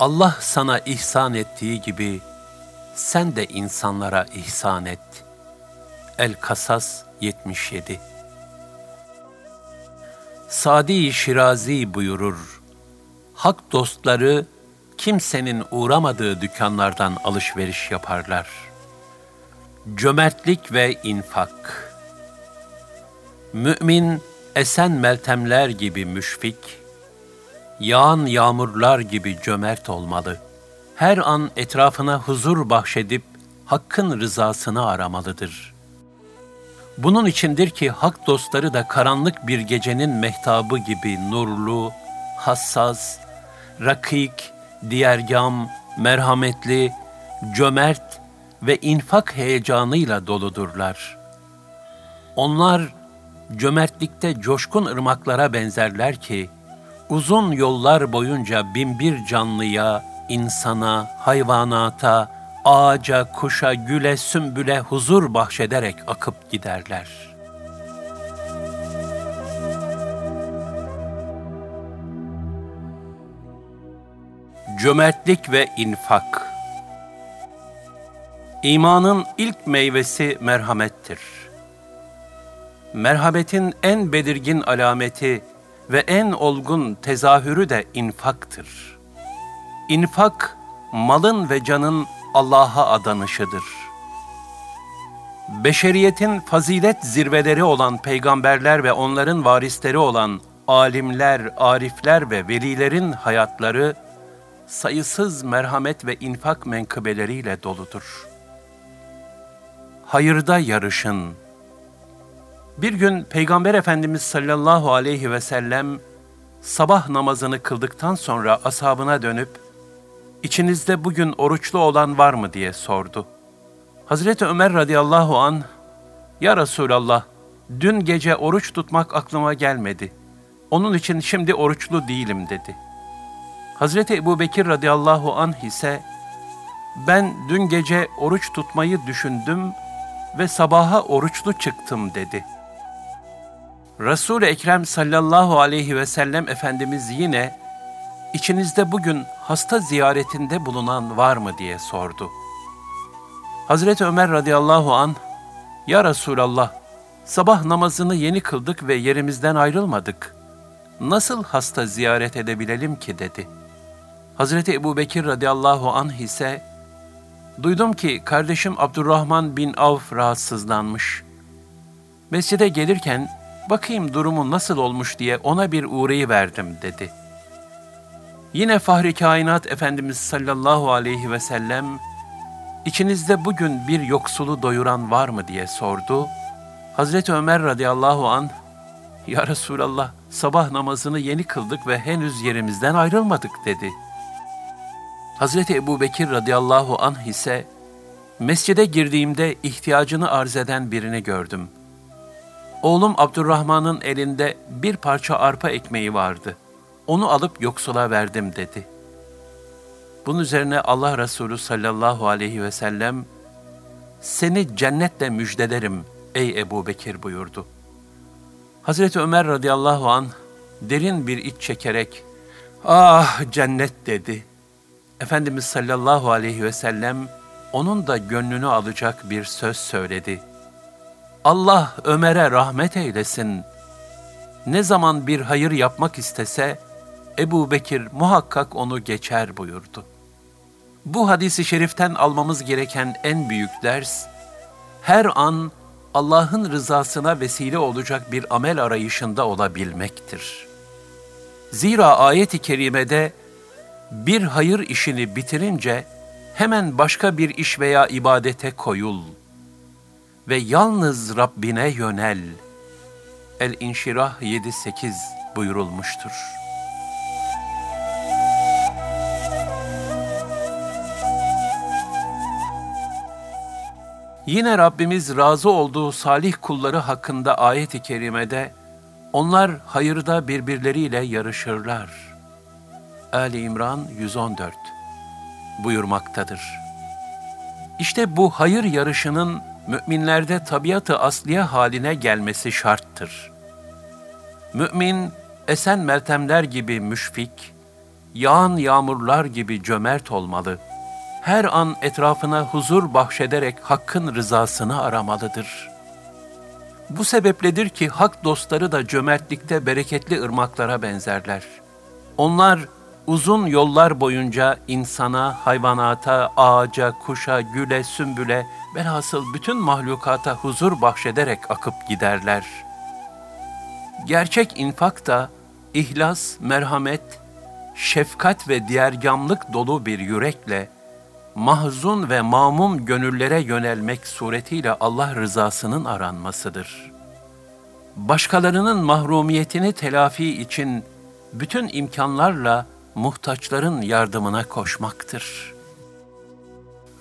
Allah sana ihsan ettiği gibi sen de insanlara ihsan et. El-Kasas 77 Sadi Şirazi buyurur, Hak dostları kimsenin uğramadığı dükkanlardan alışveriş yaparlar. Cömertlik ve infak Mümin, esen meltemler gibi müşfik, yağan yağmurlar gibi cömert olmalı. Her an etrafına huzur bahşedip Hakk'ın rızasını aramalıdır. Bunun içindir ki hak dostları da karanlık bir gecenin mehtabı gibi nurlu, hassas, rakik, diğergam, merhametli, cömert ve infak heyecanıyla doludurlar. Onlar cömertlikte coşkun ırmaklara benzerler ki, uzun yollar boyunca binbir canlıya, insana, hayvanata, ağaca, kuşa, güle, sümbüle huzur bahşederek akıp giderler. Cömertlik ve infak İmanın ilk meyvesi merhamettir. Merhametin en belirgin alameti ve en olgun tezahürü de infaktır. İnfak, malın ve canın Allah'a adanışıdır. Beşeriyetin fazilet zirveleri olan peygamberler ve onların varisleri olan alimler, arifler ve velilerin hayatları sayısız merhamet ve infak menkıbeleriyle doludur. Hayırda yarışın. Bir gün Peygamber Efendimiz sallallahu aleyhi ve sellem sabah namazını kıldıktan sonra ashabına dönüp İçinizde bugün oruçlu olan var mı diye sordu. Hazreti Ömer radıyallahu an, Ya Resulallah, dün gece oruç tutmak aklıma gelmedi. Onun için şimdi oruçlu değilim dedi. Hazreti Ebu Bekir radıyallahu anh ise, ben dün gece oruç tutmayı düşündüm ve sabaha oruçlu çıktım dedi. Resul-i Ekrem sallallahu aleyhi ve sellem Efendimiz yine, İçinizde bugün hasta ziyaretinde bulunan var mı diye sordu. Hazreti Ömer radıyallahu an, Ya Resulallah, sabah namazını yeni kıldık ve yerimizden ayrılmadık. Nasıl hasta ziyaret edebilelim ki dedi. Hazreti Ebu Bekir radıyallahu anh ise, Duydum ki kardeşim Abdurrahman bin Avf rahatsızlanmış. Mescide gelirken bakayım durumu nasıl olmuş diye ona bir uğrayı verdim dedi.'' Yine Fahri Kainat Efendimiz sallallahu aleyhi ve sellem, içinizde bugün bir yoksulu doyuran var mı diye sordu. Hazreti Ömer radıyallahu an, Ya Resulallah sabah namazını yeni kıldık ve henüz yerimizden ayrılmadık dedi. Hazreti Ebu Bekir radıyallahu anh ise, mescide girdiğimde ihtiyacını arz eden birini gördüm. Oğlum Abdurrahman'ın elinde bir parça arpa ekmeği vardı.'' onu alıp yoksula verdim dedi. Bunun üzerine Allah Resulü sallallahu aleyhi ve sellem, seni cennetle müjdelerim ey Ebu Bekir buyurdu. Hazreti Ömer radıyallahu an derin bir iç çekerek, ah cennet dedi. Efendimiz sallallahu aleyhi ve sellem, onun da gönlünü alacak bir söz söyledi. Allah Ömer'e rahmet eylesin. Ne zaman bir hayır yapmak istese, Ebu Bekir muhakkak onu geçer buyurdu. Bu hadisi şeriften almamız gereken en büyük ders, her an Allah'ın rızasına vesile olacak bir amel arayışında olabilmektir. Zira ayet-i kerimede bir hayır işini bitirince hemen başka bir iş veya ibadete koyul ve yalnız Rabbine yönel. El-İnşirah 7-8 buyurulmuştur. Yine Rabbimiz razı olduğu salih kulları hakkında ayet-i kerimede onlar hayırda birbirleriyle yarışırlar. Ali İmran 114 buyurmaktadır. İşte bu hayır yarışının müminlerde tabiatı asliye haline gelmesi şarttır. Mümin, esen meltemler gibi müşfik, yağan yağmurlar gibi cömert olmalı. Her an etrafına huzur bahşederek Hakk'ın rızasını aramalıdır. Bu sebepledir ki hak dostları da cömertlikte bereketli ırmaklara benzerler. Onlar uzun yollar boyunca insana, hayvanata, ağaca, kuşa, güle, sümbüle, velhasıl bütün mahlukata huzur bahşederek akıp giderler. Gerçek infak da ihlas, merhamet, şefkat ve diğergamlık dolu bir yürekle, mahzun ve mamum gönüllere yönelmek suretiyle Allah rızasının aranmasıdır. Başkalarının mahrumiyetini telafi için bütün imkanlarla muhtaçların yardımına koşmaktır.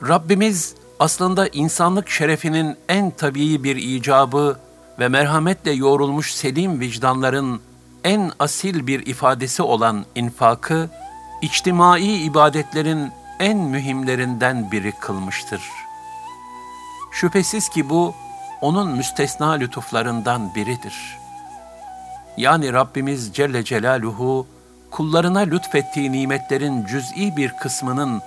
Rabbimiz aslında insanlık şerefinin en tabii bir icabı ve merhametle yoğrulmuş selim vicdanların en asil bir ifadesi olan infakı, içtimai ibadetlerin en mühimlerinden biri kılmıştır. Şüphesiz ki bu, onun müstesna lütuflarından biridir. Yani Rabbimiz Celle Celaluhu, kullarına lütfettiği nimetlerin cüz'i bir kısmının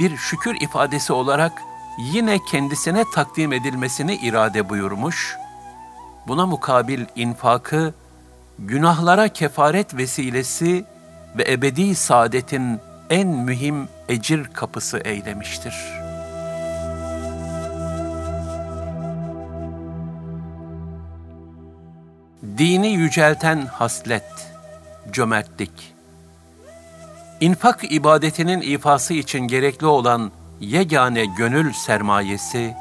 bir şükür ifadesi olarak yine kendisine takdim edilmesini irade buyurmuş, buna mukabil infakı, günahlara kefaret vesilesi ve ebedi saadetin en mühim ecir kapısı eylemiştir. Dini yücelten haslet, cömertlik. İnfak ibadetinin ifası için gerekli olan yegane gönül sermayesi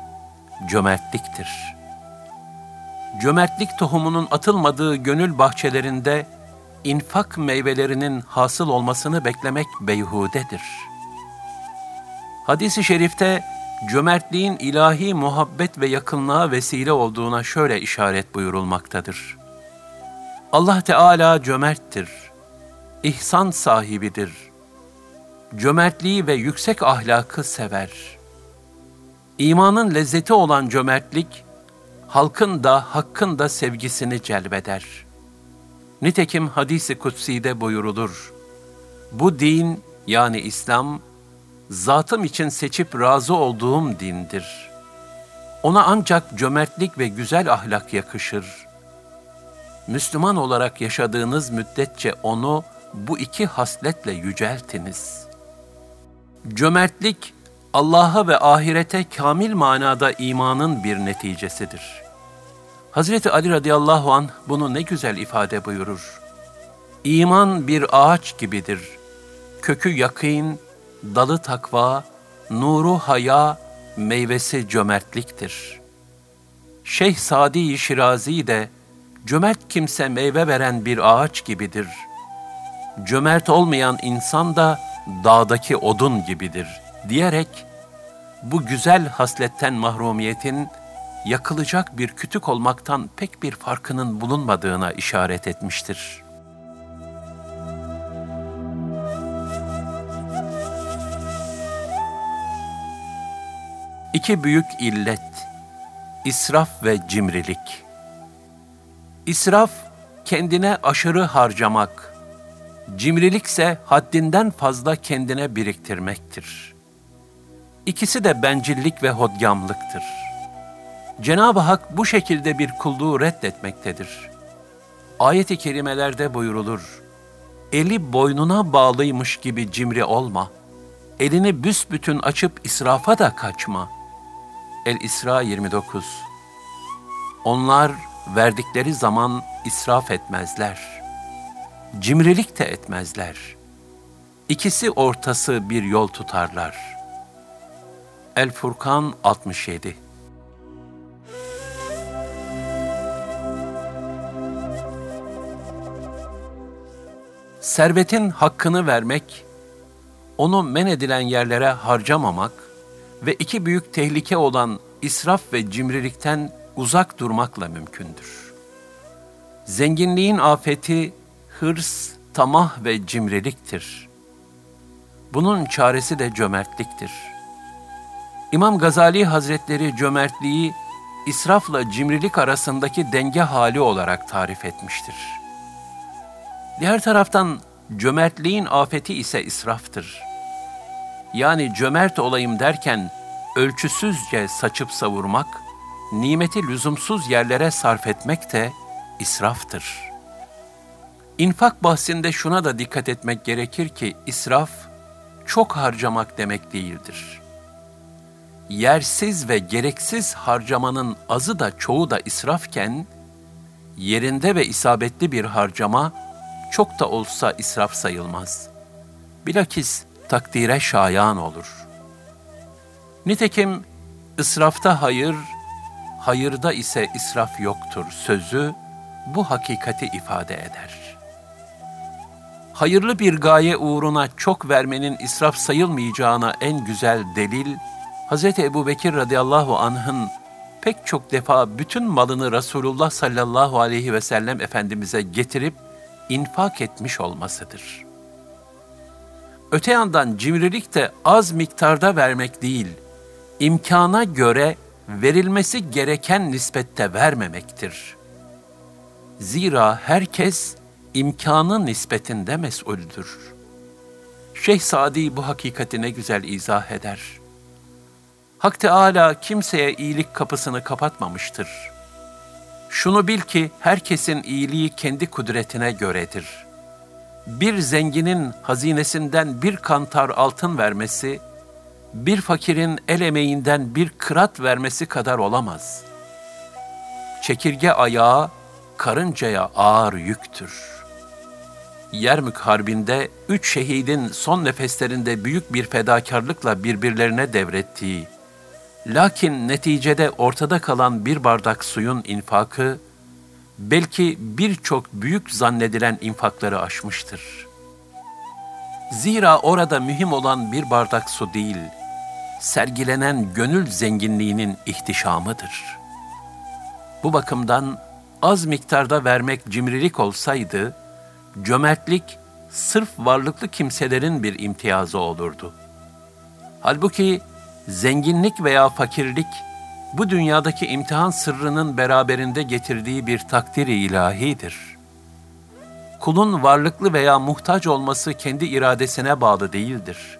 cömertliktir. Cömertlik tohumunun atılmadığı gönül bahçelerinde infak meyvelerinin hasıl olmasını beklemek beyhudedir. Hadis-i şerifte cömertliğin ilahi muhabbet ve yakınlığa vesile olduğuna şöyle işaret buyurulmaktadır. Allah Teala cömerttir, ihsan sahibidir. Cömertliği ve yüksek ahlakı sever. İmanın lezzeti olan cömertlik, halkın da hakkın da sevgisini celbeder.'' Nitekim hadisi kutsi'de buyurulur. Bu din yani İslam, zatım için seçip razı olduğum dindir. Ona ancak cömertlik ve güzel ahlak yakışır. Müslüman olarak yaşadığınız müddetçe onu bu iki hasletle yüceltiniz. Cömertlik, Allah'a ve ahirete kamil manada imanın bir neticesidir.'' Hazreti Ali radıyallahu an bunu ne güzel ifade buyurur. İman bir ağaç gibidir. Kökü yakîn, dalı takva, nuru haya, meyvesi cömertliktir. Şeyh Sadi Şirazi de cömert kimse meyve veren bir ağaç gibidir. Cömert olmayan insan da dağdaki odun gibidir diyerek bu güzel hasletten mahrumiyetin yakılacak bir kütük olmaktan pek bir farkının bulunmadığına işaret etmiştir. İki büyük illet, israf ve cimrilik. İsraf, kendine aşırı harcamak, cimrilikse haddinden fazla kendine biriktirmektir. İkisi de bencillik ve hodgamlıktır.'' Cenab-ı Hak bu şekilde bir kulluğu reddetmektedir. Ayet-i kerimelerde buyurulur, eli boynuna bağlıymış gibi cimri olma, elini büsbütün açıp israfa da kaçma. El-İsra 29 Onlar verdikleri zaman israf etmezler. Cimrilik de etmezler. İkisi ortası bir yol tutarlar. El-Furkan 67 servetin hakkını vermek, onu men edilen yerlere harcamamak ve iki büyük tehlike olan israf ve cimrilikten uzak durmakla mümkündür. Zenginliğin afeti hırs, tamah ve cimriliktir. Bunun çaresi de cömertliktir. İmam Gazali Hazretleri cömertliği israfla cimrilik arasındaki denge hali olarak tarif etmiştir.'' Diğer taraftan cömertliğin afeti ise israftır. Yani cömert olayım derken ölçüsüzce saçıp savurmak, nimeti lüzumsuz yerlere sarf etmek de israftır. İnfak bahsinde şuna da dikkat etmek gerekir ki israf çok harcamak demek değildir. Yersiz ve gereksiz harcamanın azı da çoğu da israfken, yerinde ve isabetli bir harcama çok da olsa israf sayılmaz. Bilakis takdire şayan olur. Nitekim israfta hayır, hayırda ise israf yoktur sözü bu hakikati ifade eder. Hayırlı bir gaye uğruna çok vermenin israf sayılmayacağına en güzel delil, Hz. Ebu Bekir radıyallahu anh'ın pek çok defa bütün malını Resulullah sallallahu aleyhi ve sellem Efendimiz'e getirip infak etmiş olmasıdır. Öte yandan cimrilik de az miktarda vermek değil, imkana göre verilmesi gereken nispette vermemektir. Zira herkes imkanı nispetinde mesuldür. Şeyh Sadi bu hakikati ne güzel izah eder. Hak Teâlâ kimseye iyilik kapısını kapatmamıştır. Şunu bil ki herkesin iyiliği kendi kudretine göredir. Bir zenginin hazinesinden bir kantar altın vermesi, bir fakirin el emeğinden bir kırat vermesi kadar olamaz. Çekirge ayağı karıncaya ağır yüktür. Yermük Harbi'nde üç şehidin son nefeslerinde büyük bir fedakarlıkla birbirlerine devrettiği, lakin neticede ortada kalan bir bardak suyun infakı, belki birçok büyük zannedilen infakları aşmıştır. Zira orada mühim olan bir bardak su değil, sergilenen gönül zenginliğinin ihtişamıdır. Bu bakımdan az miktarda vermek cimrilik olsaydı, cömertlik sırf varlıklı kimselerin bir imtiyazı olurdu. Halbuki zenginlik veya fakirlik bu dünyadaki imtihan sırrının beraberinde getirdiği bir takdir-i ilahidir. Kulun varlıklı veya muhtaç olması kendi iradesine bağlı değildir.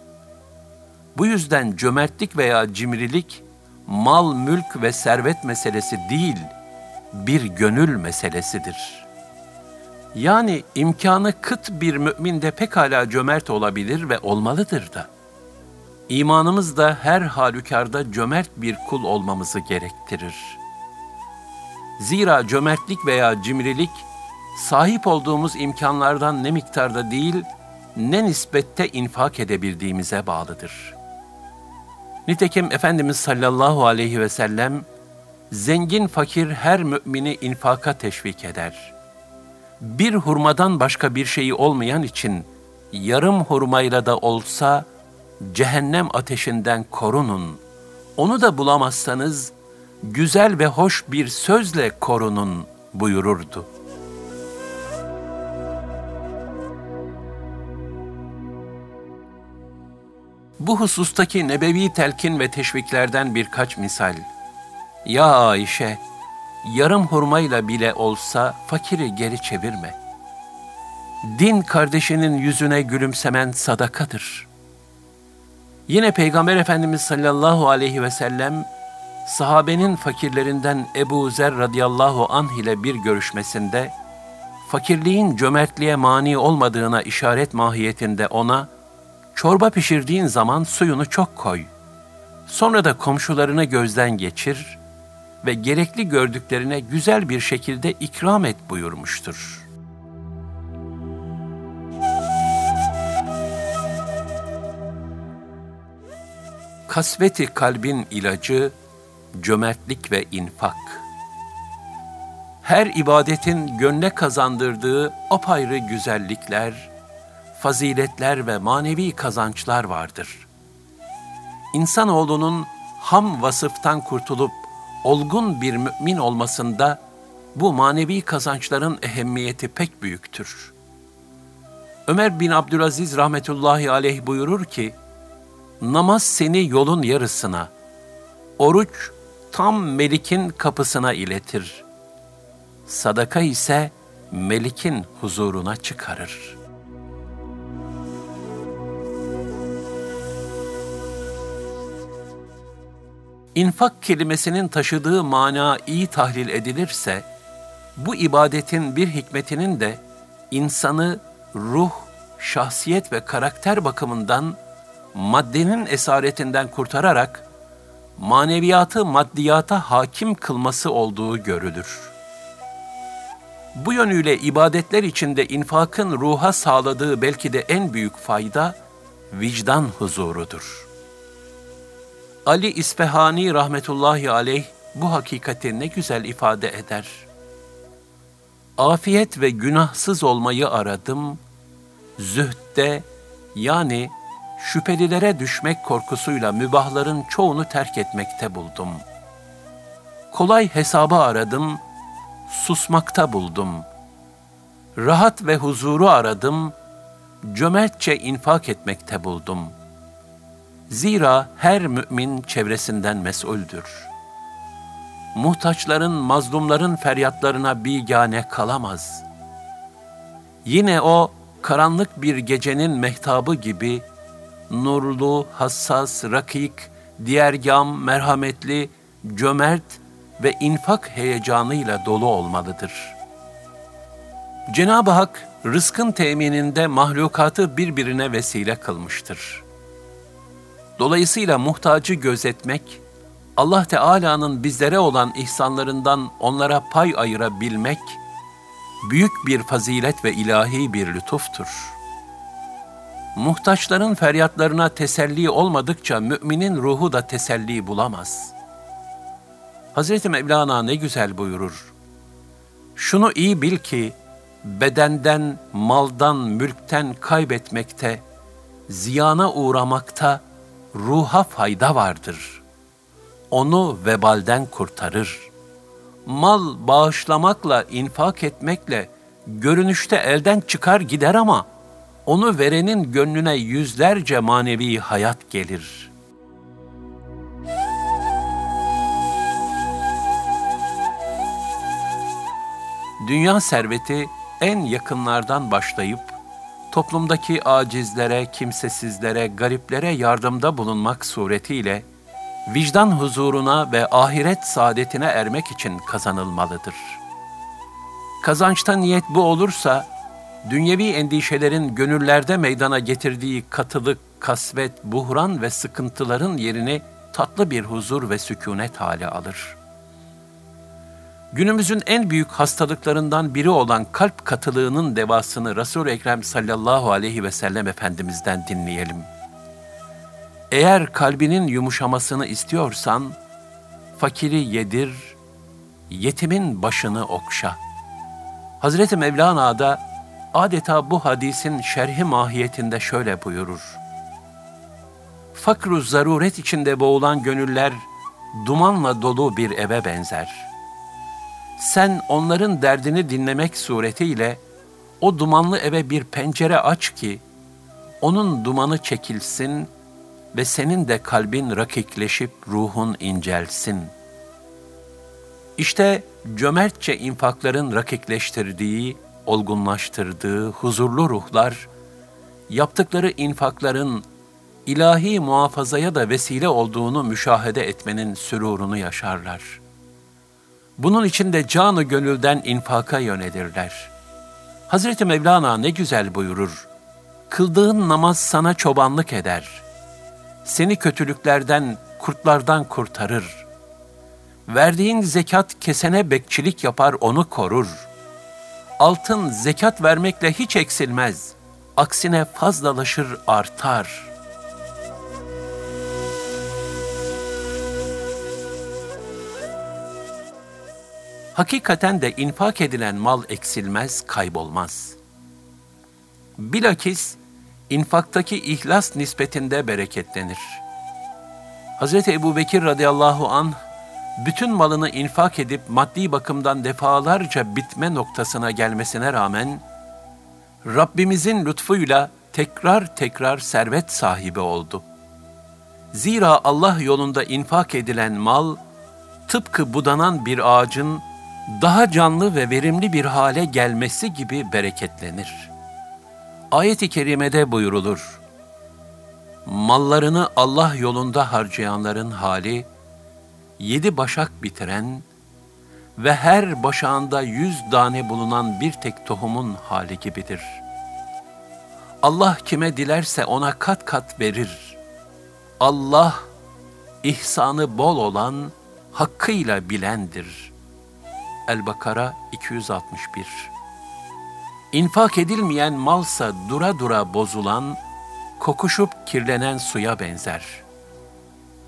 Bu yüzden cömertlik veya cimrilik mal, mülk ve servet meselesi değil, bir gönül meselesidir. Yani imkanı kıt bir mümin de pekala cömert olabilir ve olmalıdır da. İmanımız da her halükarda cömert bir kul olmamızı gerektirir. Zira cömertlik veya cimrilik, sahip olduğumuz imkanlardan ne miktarda değil, ne nispette infak edebildiğimize bağlıdır. Nitekim Efendimiz sallallahu aleyhi ve sellem, zengin fakir her mümini infaka teşvik eder. Bir hurmadan başka bir şeyi olmayan için, yarım hurmayla da olsa, cehennem ateşinden korunun. Onu da bulamazsanız güzel ve hoş bir sözle korunun buyururdu. Bu husustaki nebevi telkin ve teşviklerden birkaç misal. Ya Ayşe, yarım hurmayla bile olsa fakiri geri çevirme. Din kardeşinin yüzüne gülümsemen sadakadır.'' Yine Peygamber Efendimiz sallallahu aleyhi ve sellem sahabenin fakirlerinden Ebu Zer radıyallahu anh ile bir görüşmesinde fakirliğin cömertliğe mani olmadığına işaret mahiyetinde ona çorba pişirdiğin zaman suyunu çok koy. Sonra da komşularını gözden geçir ve gerekli gördüklerine güzel bir şekilde ikram et buyurmuştur.'' Kasveti kalbin ilacı cömertlik ve infak. Her ibadetin gönle kazandırdığı apayrı güzellikler, faziletler ve manevi kazançlar vardır. İnsanoğlunun ham vasıftan kurtulup olgun bir mümin olmasında bu manevi kazançların ehemmiyeti pek büyüktür. Ömer bin Abdülaziz rahmetullahi aleyh buyurur ki, Namaz seni yolun yarısına, oruç tam melikin kapısına iletir. Sadaka ise melikin huzuruna çıkarır.'' İnfak kelimesinin taşıdığı mana iyi tahlil edilirse, bu ibadetin bir hikmetinin de insanı ruh, şahsiyet ve karakter bakımından maddenin esaretinden kurtararak maneviyatı maddiyata hakim kılması olduğu görülür. Bu yönüyle ibadetler içinde infakın ruha sağladığı belki de en büyük fayda vicdan huzurudur. Ali İspehani rahmetullahi aleyh bu hakikati ne güzel ifade eder. Afiyet ve günahsız olmayı aradım, zühtte yani şüphelilere düşmek korkusuyla mübahların çoğunu terk etmekte buldum. Kolay hesabı aradım, susmakta buldum. Rahat ve huzuru aradım, cömertçe infak etmekte buldum. Zira her mümin çevresinden mesuldür. Muhtaçların, mazlumların feryatlarına bigane kalamaz. Yine o karanlık bir gecenin mehtabı gibi nurlu, hassas, rakik, diğergam, merhametli, cömert ve infak heyecanıyla dolu olmalıdır. Cenab-ı Hak rızkın temininde mahlukatı birbirine vesile kılmıştır. Dolayısıyla muhtacı gözetmek, Allah Teala'nın bizlere olan ihsanlarından onlara pay ayırabilmek, büyük bir fazilet ve ilahi bir lütuftur.'' Muhtaçların feryatlarına teselli olmadıkça müminin ruhu da teselli bulamaz. Hazreti Mevlana ne güzel buyurur. Şunu iyi bil ki bedenden, maldan, mülkten kaybetmekte, ziyana uğramakta ruha fayda vardır. Onu vebalden kurtarır. Mal bağışlamakla, infak etmekle görünüşte elden çıkar gider ama onu verenin gönlüne yüzlerce manevi hayat gelir. Dünya serveti en yakınlardan başlayıp toplumdaki acizlere, kimsesizlere, gariplere yardımda bulunmak suretiyle vicdan huzuruna ve ahiret saadetine ermek için kazanılmalıdır. Kazançta niyet bu olursa dünyevi endişelerin gönüllerde meydana getirdiği katılık, kasvet, buhran ve sıkıntıların yerini tatlı bir huzur ve sükunet hale alır. Günümüzün en büyük hastalıklarından biri olan kalp katılığının devasını Resul-i Ekrem sallallahu aleyhi ve sellem Efendimiz'den dinleyelim. Eğer kalbinin yumuşamasını istiyorsan, fakiri yedir, yetimin başını okşa. Hazreti Mevlana da adeta bu hadisin şerhi mahiyetinde şöyle buyurur. Fakru zaruret içinde boğulan gönüller dumanla dolu bir eve benzer. Sen onların derdini dinlemek suretiyle o dumanlı eve bir pencere aç ki onun dumanı çekilsin ve senin de kalbin rakikleşip ruhun incelsin. İşte cömertçe infakların rakikleştirdiği olgunlaştırdığı huzurlu ruhlar, yaptıkları infakların ilahi muhafazaya da vesile olduğunu müşahede etmenin sürurunu yaşarlar. Bunun için de canı gönülden infaka yönelirler. Hazreti Mevlana ne güzel buyurur. Kıldığın namaz sana çobanlık eder. Seni kötülüklerden, kurtlardan kurtarır. Verdiğin zekat kesene bekçilik yapar onu korur.'' altın zekat vermekle hiç eksilmez. Aksine fazlalaşır, artar. Hakikaten de infak edilen mal eksilmez, kaybolmaz. Bilakis infaktaki ihlas nispetinde bereketlenir. Hz. Ebu Bekir radıyallahu anh bütün malını infak edip maddi bakımdan defalarca bitme noktasına gelmesine rağmen, Rabbimizin lütfuyla tekrar tekrar servet sahibi oldu. Zira Allah yolunda infak edilen mal, tıpkı budanan bir ağacın daha canlı ve verimli bir hale gelmesi gibi bereketlenir. Ayet-i kerimede buyurulur, Mallarını Allah yolunda harcayanların hali, yedi başak bitiren ve her başağında yüz tane bulunan bir tek tohumun hali gibidir. Allah kime dilerse ona kat kat verir. Allah, ihsanı bol olan, hakkıyla bilendir. El-Bakara 261 İnfak edilmeyen malsa dura dura bozulan, kokuşup kirlenen suya benzer.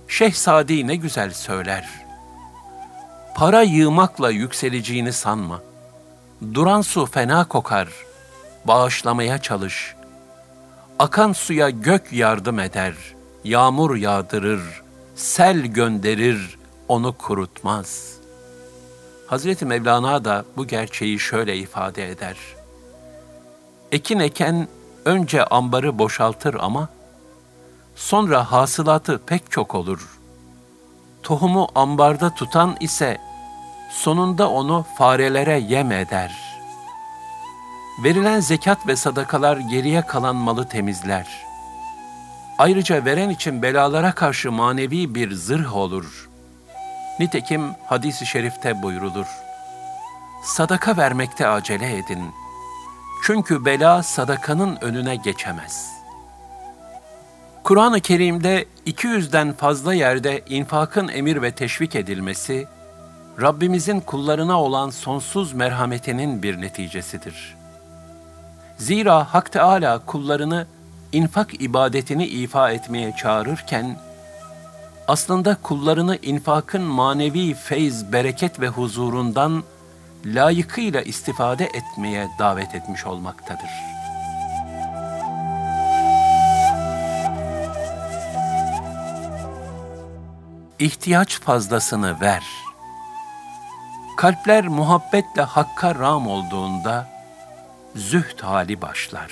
Şeyh Sadi ne güzel söyler. Para yığmakla yükseleceğini sanma. Duran su fena kokar. Bağışlamaya çalış. Akan suya gök yardım eder. Yağmur yağdırır. Sel gönderir. Onu kurutmaz. Hazreti Mevlana da bu gerçeği şöyle ifade eder. Ekin eken önce ambarı boşaltır ama sonra hasılatı pek çok olur. Tohumu ambarda tutan ise sonunda onu farelere yem eder. Verilen zekat ve sadakalar geriye kalan malı temizler. Ayrıca veren için belalara karşı manevi bir zırh olur. Nitekim hadis-i şerifte buyrulur. Sadaka vermekte acele edin. Çünkü bela sadakanın önüne geçemez.'' Kur'an-ı Kerim'de 200'den fazla yerde infakın emir ve teşvik edilmesi, Rabbimizin kullarına olan sonsuz merhametinin bir neticesidir. Zira Hak Teâlâ kullarını infak ibadetini ifa etmeye çağırırken, aslında kullarını infakın manevi feyz, bereket ve huzurundan layıkıyla istifade etmeye davet etmiş olmaktadır.'' ihtiyaç fazlasını ver. Kalpler muhabbetle hakka ram olduğunda zühd hali başlar.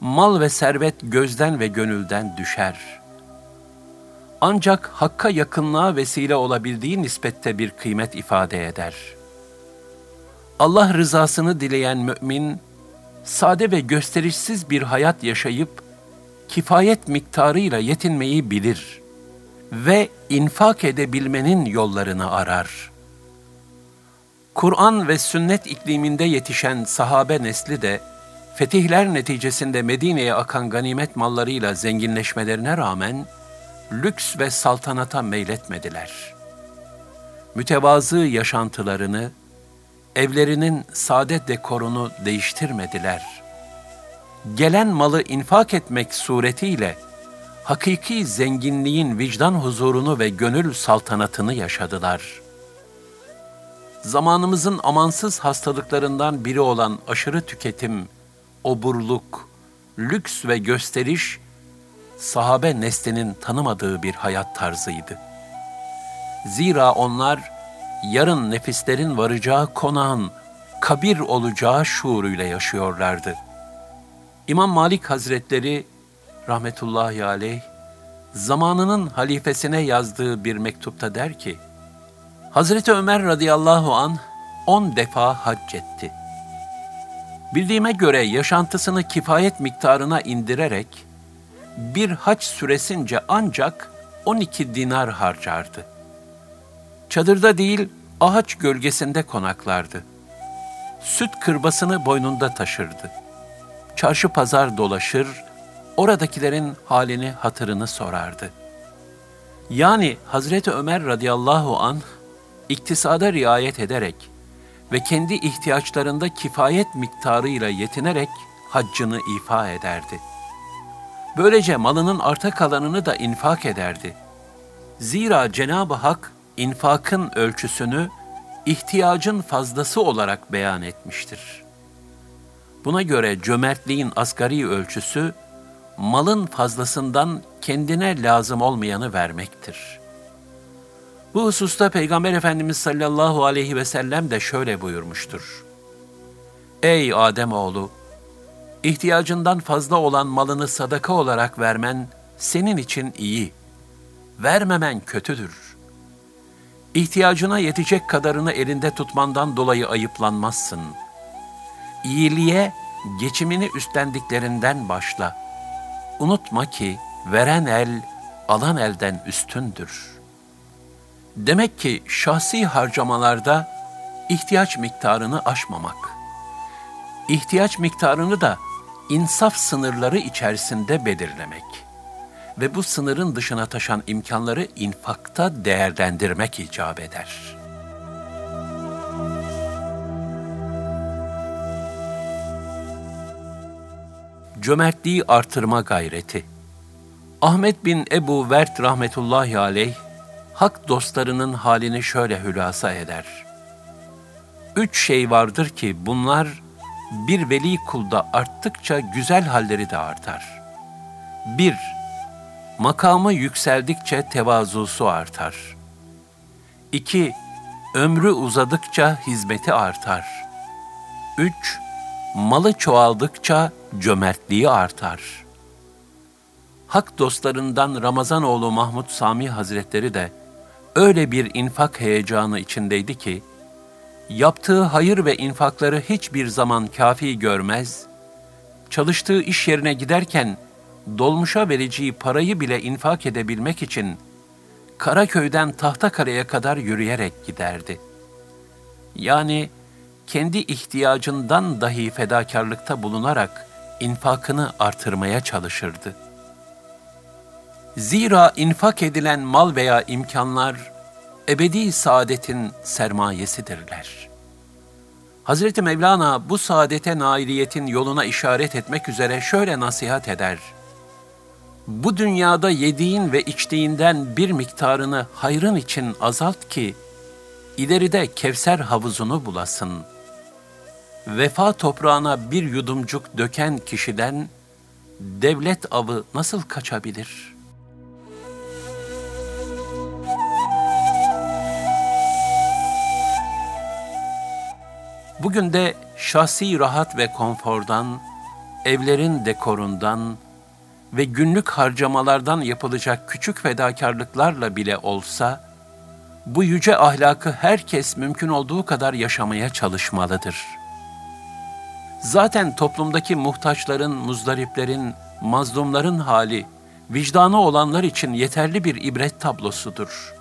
Mal ve servet gözden ve gönülden düşer. Ancak hakka yakınlığa vesile olabildiği nispette bir kıymet ifade eder. Allah rızasını dileyen mümin, sade ve gösterişsiz bir hayat yaşayıp, kifayet miktarıyla yetinmeyi bilir.'' ve infak edebilmenin yollarını arar. Kur'an ve sünnet ikliminde yetişen sahabe nesli de fetihler neticesinde Medine'ye akan ganimet mallarıyla zenginleşmelerine rağmen lüks ve saltanata meyletmediler. Mütevazı yaşantılarını, evlerinin sade dekorunu değiştirmediler. Gelen malı infak etmek suretiyle hakiki zenginliğin vicdan huzurunu ve gönül saltanatını yaşadılar. Zamanımızın amansız hastalıklarından biri olan aşırı tüketim, oburluk, lüks ve gösteriş, sahabe neslinin tanımadığı bir hayat tarzıydı. Zira onlar, yarın nefislerin varacağı konağın, kabir olacağı şuuruyla yaşıyorlardı. İmam Malik Hazretleri rahmetullahi aleyh, zamanının halifesine yazdığı bir mektupta der ki, Hazreti Ömer radıyallahu an on defa hac etti. Bildiğime göre yaşantısını kifayet miktarına indirerek, bir hac süresince ancak 12 dinar harcardı. Çadırda değil, ağaç gölgesinde konaklardı. Süt kırbasını boynunda taşırdı. Çarşı pazar dolaşır, oradakilerin halini hatırını sorardı. Yani Hazreti Ömer radıyallahu an iktisada riayet ederek ve kendi ihtiyaçlarında kifayet miktarıyla yetinerek haccını ifa ederdi. Böylece malının arta kalanını da infak ederdi. Zira Cenab-ı Hak infakın ölçüsünü ihtiyacın fazlası olarak beyan etmiştir. Buna göre cömertliğin asgari ölçüsü malın fazlasından kendine lazım olmayanı vermektir. Bu hususta Peygamber Efendimiz sallallahu aleyhi ve sellem de şöyle buyurmuştur. Ey Adem oğlu, ihtiyacından fazla olan malını sadaka olarak vermen senin için iyi. Vermemen kötüdür. İhtiyacına yetecek kadarını elinde tutmandan dolayı ayıplanmazsın. İyiliğe geçimini üstlendiklerinden başla.'' Unutma ki veren el alan elden üstündür. Demek ki şahsi harcamalarda ihtiyaç miktarını aşmamak. İhtiyaç miktarını da insaf sınırları içerisinde belirlemek ve bu sınırın dışına taşan imkanları infakta değerlendirmek icap eder. Cömertliği artırma gayreti Ahmet bin Ebu Vert rahmetullahi aleyh, hak dostlarının halini şöyle hülasa eder. Üç şey vardır ki bunlar bir veli kulda arttıkça güzel halleri de artar. Bir, makamı yükseldikçe tevazusu artar. İki, ömrü uzadıkça hizmeti artar. Üç, malı çoğaldıkça cömertliği artar.'' hak dostlarından Ramazanoğlu Mahmud Sami Hazretleri de öyle bir infak heyecanı içindeydi ki, yaptığı hayır ve infakları hiçbir zaman kafi görmez, çalıştığı iş yerine giderken dolmuşa vereceği parayı bile infak edebilmek için Karaköy'den Tahtakale'ye kadar yürüyerek giderdi. Yani kendi ihtiyacından dahi fedakarlıkta bulunarak infakını artırmaya çalışırdı.'' Zira infak edilen mal veya imkanlar ebedi saadetin sermayesidirler. Hazreti Mevlana bu saadete nailiyetin yoluna işaret etmek üzere şöyle nasihat eder. Bu dünyada yediğin ve içtiğinden bir miktarını hayrın için azalt ki, ileride Kevser havuzunu bulasın. Vefa toprağına bir yudumcuk döken kişiden, devlet avı nasıl kaçabilir?'' Bugün de şahsi rahat ve konfordan, evlerin dekorundan ve günlük harcamalardan yapılacak küçük fedakarlıklarla bile olsa, bu yüce ahlakı herkes mümkün olduğu kadar yaşamaya çalışmalıdır. Zaten toplumdaki muhtaçların, muzdariplerin, mazlumların hali, vicdanı olanlar için yeterli bir ibret tablosudur.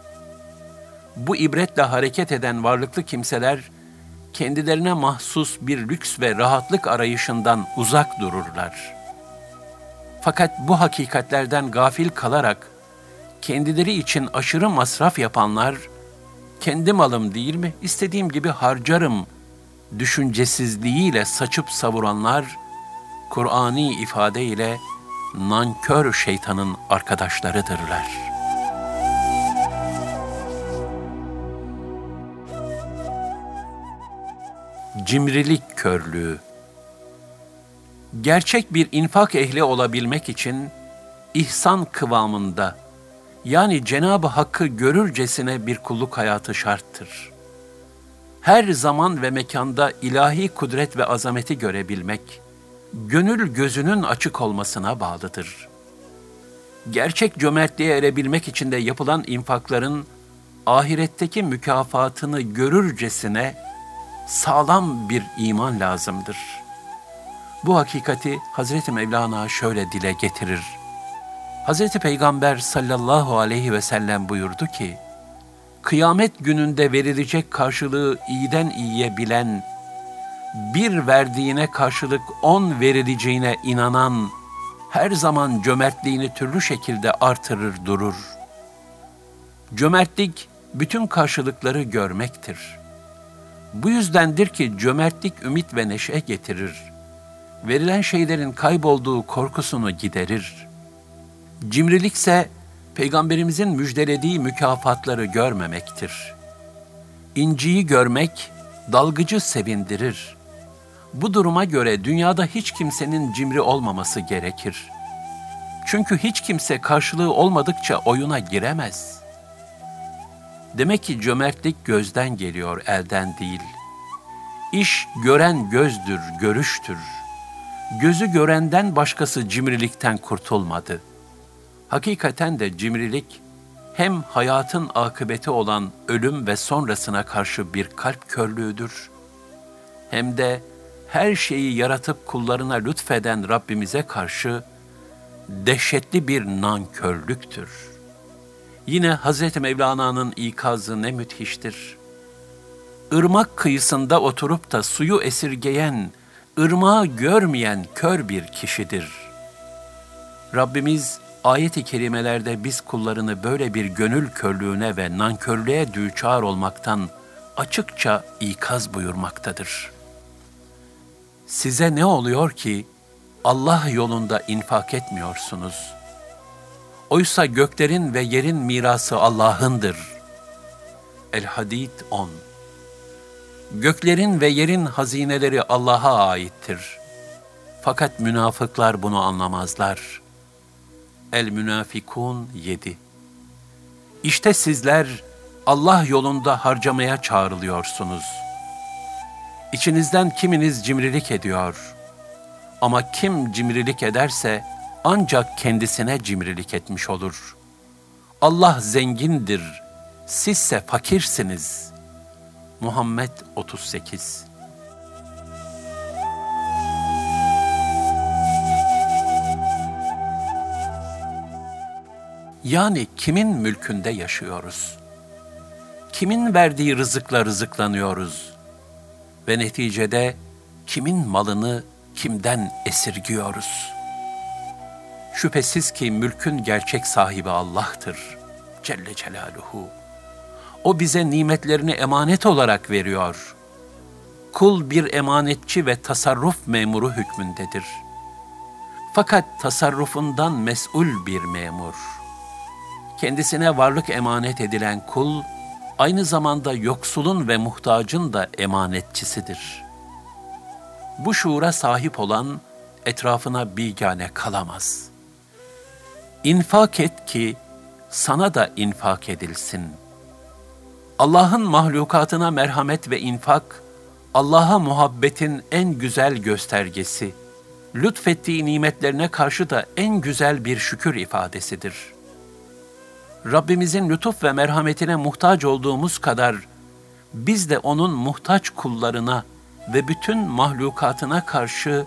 Bu ibretle hareket eden varlıklı kimseler, kendilerine mahsus bir lüks ve rahatlık arayışından uzak dururlar. Fakat bu hakikatlerden gafil kalarak kendileri için aşırı masraf yapanlar, kendi malım değil mi, istediğim gibi harcarım düşüncesizliğiyle saçıp savuranlar, Kur'ani ifadeyle nankör şeytanın arkadaşlarıdırlar.'' Cimrilik körlüğü. Gerçek bir infak ehli olabilmek için ihsan kıvamında yani Cenab-ı Hakk'ı görürcesine bir kulluk hayatı şarttır. Her zaman ve mekanda ilahi kudret ve azameti görebilmek, gönül gözünün açık olmasına bağlıdır. Gerçek cömertliğe erebilmek için de yapılan infakların ahiretteki mükafatını görürcesine sağlam bir iman lazımdır. Bu hakikati Hazreti Mevlana şöyle dile getirir. Hazreti Peygamber sallallahu aleyhi ve sellem buyurdu ki, Kıyamet gününde verilecek karşılığı iyiden iyiye bilen, bir verdiğine karşılık on verileceğine inanan, her zaman cömertliğini türlü şekilde artırır durur. Cömertlik, bütün karşılıkları görmektir.'' Bu yüzdendir ki cömertlik ümit ve neşe getirir. Verilen şeylerin kaybolduğu korkusunu giderir. Cimrilikse Peygamberimizin müjdelediği mükafatları görmemektir. İnciyi görmek dalgıcı sevindirir. Bu duruma göre dünyada hiç kimsenin cimri olmaması gerekir. Çünkü hiç kimse karşılığı olmadıkça oyuna giremez.'' Demek ki cömertlik gözden geliyor, elden değil. İş gören gözdür, görüştür. Gözü görenden başkası cimrilikten kurtulmadı. Hakikaten de cimrilik hem hayatın akıbeti olan ölüm ve sonrasına karşı bir kalp körlüğüdür, hem de her şeyi yaratıp kullarına lütfeden Rabbimize karşı dehşetli bir nankörlüktür.'' Yine Hazreti Mevlana'nın ikazı ne müthiştir. Irmak kıyısında oturup da suyu esirgeyen, ırmağı görmeyen kör bir kişidir. Rabbimiz ayet-i kerimelerde biz kullarını böyle bir gönül körlüğüne ve nankörlüğe düçar olmaktan açıkça ikaz buyurmaktadır. Size ne oluyor ki Allah yolunda infak etmiyorsunuz? Oysa göklerin ve yerin mirası Allah'ındır. El-Hadid 10 Göklerin ve yerin hazineleri Allah'a aittir. Fakat münafıklar bunu anlamazlar. El-Münafikun 7 İşte sizler Allah yolunda harcamaya çağrılıyorsunuz. İçinizden kiminiz cimrilik ediyor. Ama kim cimrilik ederse ancak kendisine cimrilik etmiş olur. Allah zengindir, sizse fakirsiniz. Muhammed 38 Yani kimin mülkünde yaşıyoruz? Kimin verdiği rızıkla rızıklanıyoruz? Ve neticede kimin malını kimden esirgiyoruz? Şüphesiz ki mülkün gerçek sahibi Allah'tır. Celle Celaluhu. O bize nimetlerini emanet olarak veriyor. Kul bir emanetçi ve tasarruf memuru hükmündedir. Fakat tasarrufundan mesul bir memur. Kendisine varlık emanet edilen kul, aynı zamanda yoksulun ve muhtacın da emanetçisidir. Bu şuura sahip olan etrafına bigane kalamaz. İnfak et ki sana da infak edilsin. Allah'ın mahlukatına merhamet ve infak, Allah'a muhabbetin en güzel göstergesi, lütfettiği nimetlerine karşı da en güzel bir şükür ifadesidir.'' Rabbimizin lütuf ve merhametine muhtaç olduğumuz kadar biz de onun muhtaç kullarına ve bütün mahlukatına karşı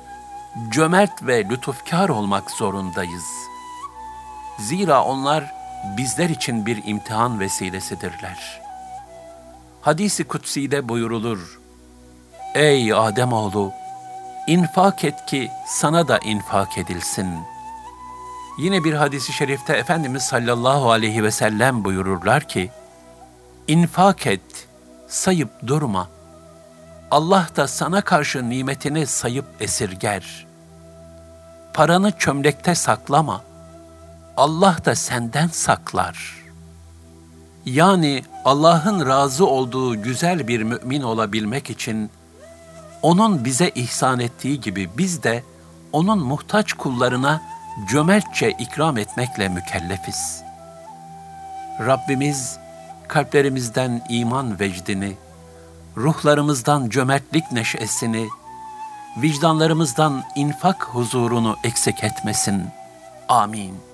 cömert ve lütufkar olmak zorundayız. Zira onlar bizler için bir imtihan vesilesidirler. Hadisi kutsi'de buyurulur, Ey Ademoğlu! infak et ki sana da infak edilsin.'' Yine bir hadisi şerifte Efendimiz sallallahu aleyhi ve sellem buyururlar ki, infak et, sayıp durma. Allah da sana karşı nimetini sayıp esirger. Paranı çömlekte saklama. Allah da senden saklar. Yani Allah'ın razı olduğu güzel bir mümin olabilmek için onun bize ihsan ettiği gibi biz de onun muhtaç kullarına cömertçe ikram etmekle mükellefiz. Rabbimiz kalplerimizden iman vecdini, ruhlarımızdan cömertlik neşesini, vicdanlarımızdan infak huzurunu eksik etmesin. Amin.